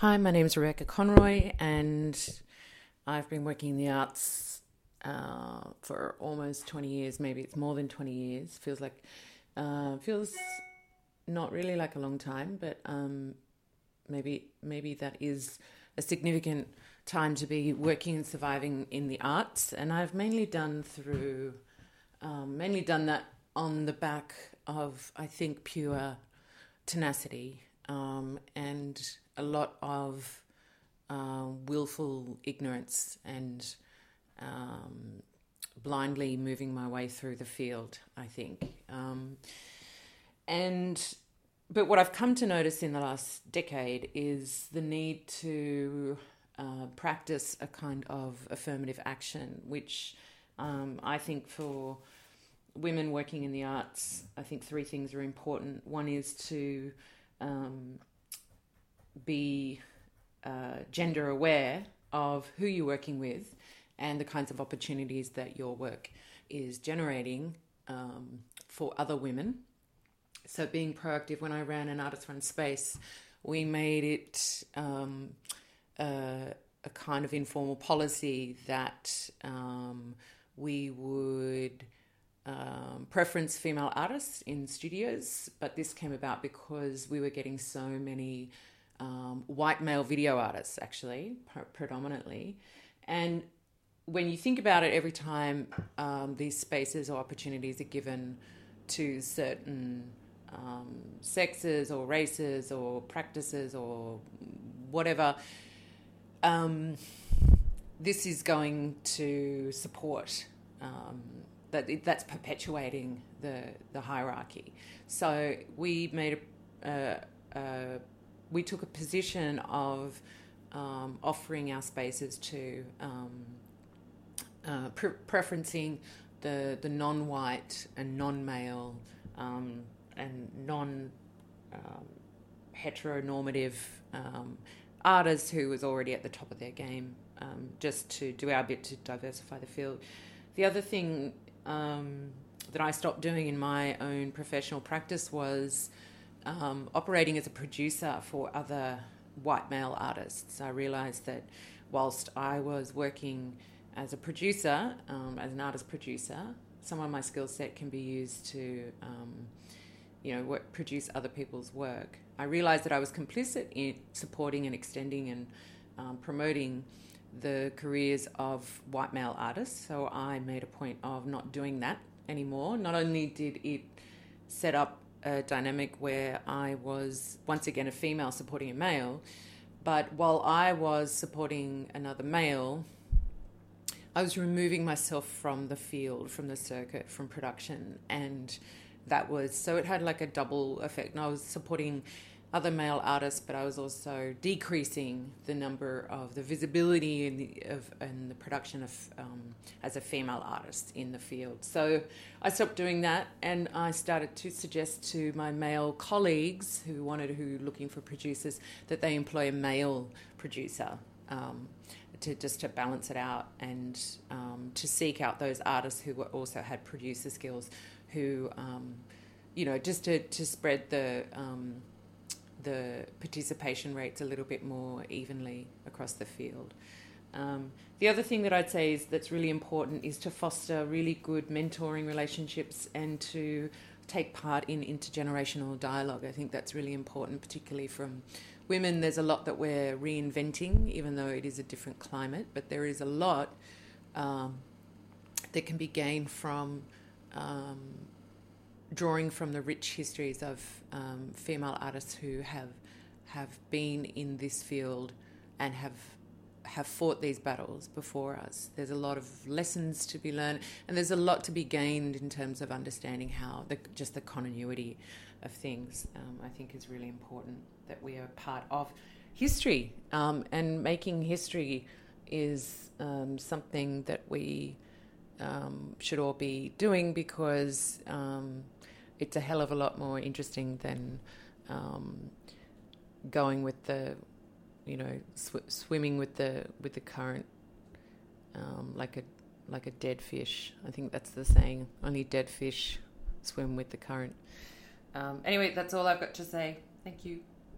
Hi, my name is Rebecca Conroy, and I've been working in the arts uh, for almost 20 years. Maybe it's more than 20 years. Feels like, uh, feels not really like a long time, but um, maybe maybe that is a significant time to be working and surviving in the arts. And I've mainly done through, um, mainly done that on the back of I think pure tenacity um, and a lot of uh, willful ignorance and um, blindly moving my way through the field, I think. Um, and but what I've come to notice in the last decade is the need to uh, practice a kind of affirmative action, which um, I think for women working in the arts, I think three things are important. One is to um, be uh, gender aware of who you're working with and the kinds of opportunities that your work is generating um, for other women. So, being proactive, when I ran an artist run space, we made it um, a, a, kind of informal policy that um, we would um, preference female artists in studios, but this came about because we were getting so many um, white male video artists, actually, pr- predominantly. And when you think about it, every time um, these spaces or opportunities are given to certain um, sexes or races or practices or whatever, um, this is going to support um, that that's perpetuating the the hierarchy. So we made a, a we took a position of um, offering our spaces to um, uh, pre- preferencing the the non-white and non-male um, and non um, heteronormative um, artists who was already at the top of their game, um, just to do our bit to diversify the field. The other thing um, that I stopped doing in my own professional practice was um, operating as a producer for other white male artists. I realized that whilst I was working as a producer, um, as an artist producer, some of my skill set can be used to, um, you know, work, produce other people's work. I realized that I was complicit in supporting and extending and um, promoting the careers of white male artists. So I made a point of not doing that anymore. Not only did it set up a dynamic where I was once again a female supporting a male, but while I was supporting another male, I was removing myself from the field, from the circuit, from production, and that was so it had like a double effect. And I was supporting other male artists, but I was also decreasing the number of the visibility in the of and the production of um, as a female artist in the field. So I stopped doing that, and I started to suggest to my male colleagues who wanted who looking for producers that they employ a male producer. Um, to just to balance it out and um, to seek out those artists who were also had producer skills, who um, you know just to to spread the um, the participation rates a little bit more evenly across the field. Um, the other thing that I'd say is that's really important is to foster really good mentoring relationships and to take part in intergenerational dialogue. I think that's really important, particularly from women. There's a lot that we're reinventing, even though it is a different climate, but there is a lot um, that can be gained from um, drawing from the rich histories of um, female artists who have have been in this field and have have fought these battles before us. There's a lot of lessons to be learned, and there's a lot to be gained in terms of understanding how the, just the continuity of things. Um, I think is really important that we are part of history, um, and making history is um, something that we um, should all be doing because um, it's a hell of a lot more interesting than um, going with the, you know, sw- swimming with the with the current, um, like a like a dead fish. I think that's the saying. Only dead fish swim with the current. Um, anyway, that's all I've got to say. Thank you.